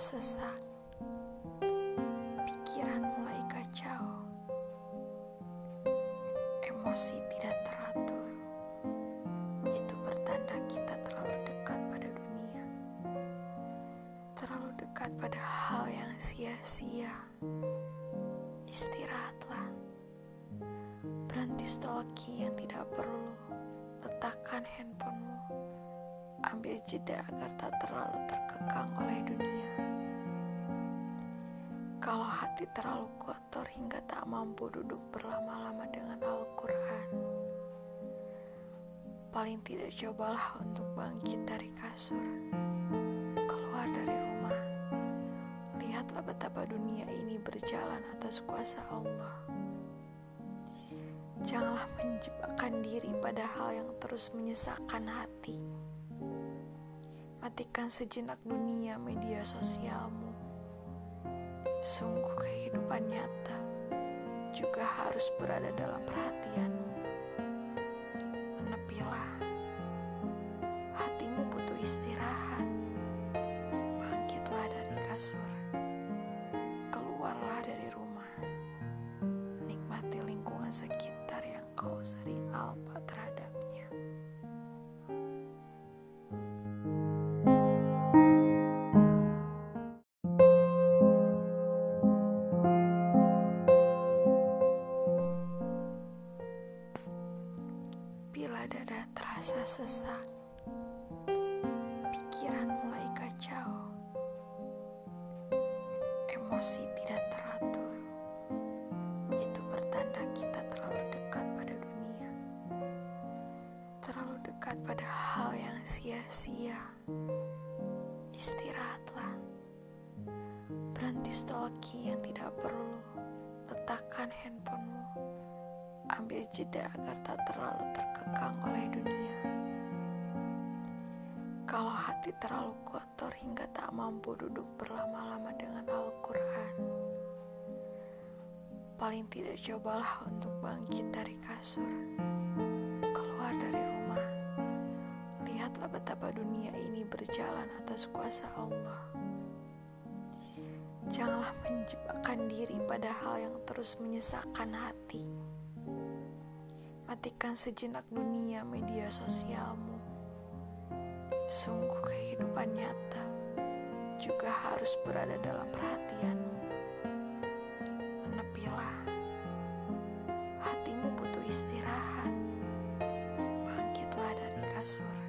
sesak, pikiran mulai kacau, emosi tidak teratur. Itu pertanda kita terlalu dekat pada dunia, terlalu dekat pada hal yang sia-sia. Istirahatlah, berhenti stalking yang tidak perlu, letakkan handphonemu, ambil jeda agar tak terlalu terkekang oleh dunia. Kalau hati terlalu kotor hingga tak mampu duduk berlama-lama dengan Al-Quran, paling tidak cobalah untuk bangkit dari kasur, keluar dari rumah. Lihatlah betapa dunia ini berjalan atas kuasa Allah. Janganlah menjebakkan diri pada hal yang terus menyesakkan hati. Matikan sejenak dunia media sosialmu. Sungguh kehidupan nyata juga harus berada dalam perhatianmu. Menepilah. Hatimu butuh istirahat. Bangkitlah dari kasur. Keluarlah dari rumah. Nikmati lingkungan sekitar yang kau sering alpa dada terasa sesak, pikiran mulai kacau, emosi tidak teratur. Itu pertanda kita terlalu dekat pada dunia, terlalu dekat pada hal yang sia-sia. Istirahatlah, berhenti stalking yang tidak perlu, letakkan handphonemu. Ambil jeda agar tak terlalu hati terlalu kotor hingga tak mampu duduk berlama-lama dengan Al-Quran, paling tidak cobalah untuk bangkit dari kasur, keluar dari rumah. Lihatlah betapa dunia ini berjalan atas kuasa Allah. Janganlah menjebakkan diri pada hal yang terus menyesakkan hati. Matikan sejenak dunia media sosialmu. Sungguh kehidupan nyata juga harus berada dalam perhatianmu. Menepilah. Hatimu butuh istirahat. Bangkitlah dari kasur.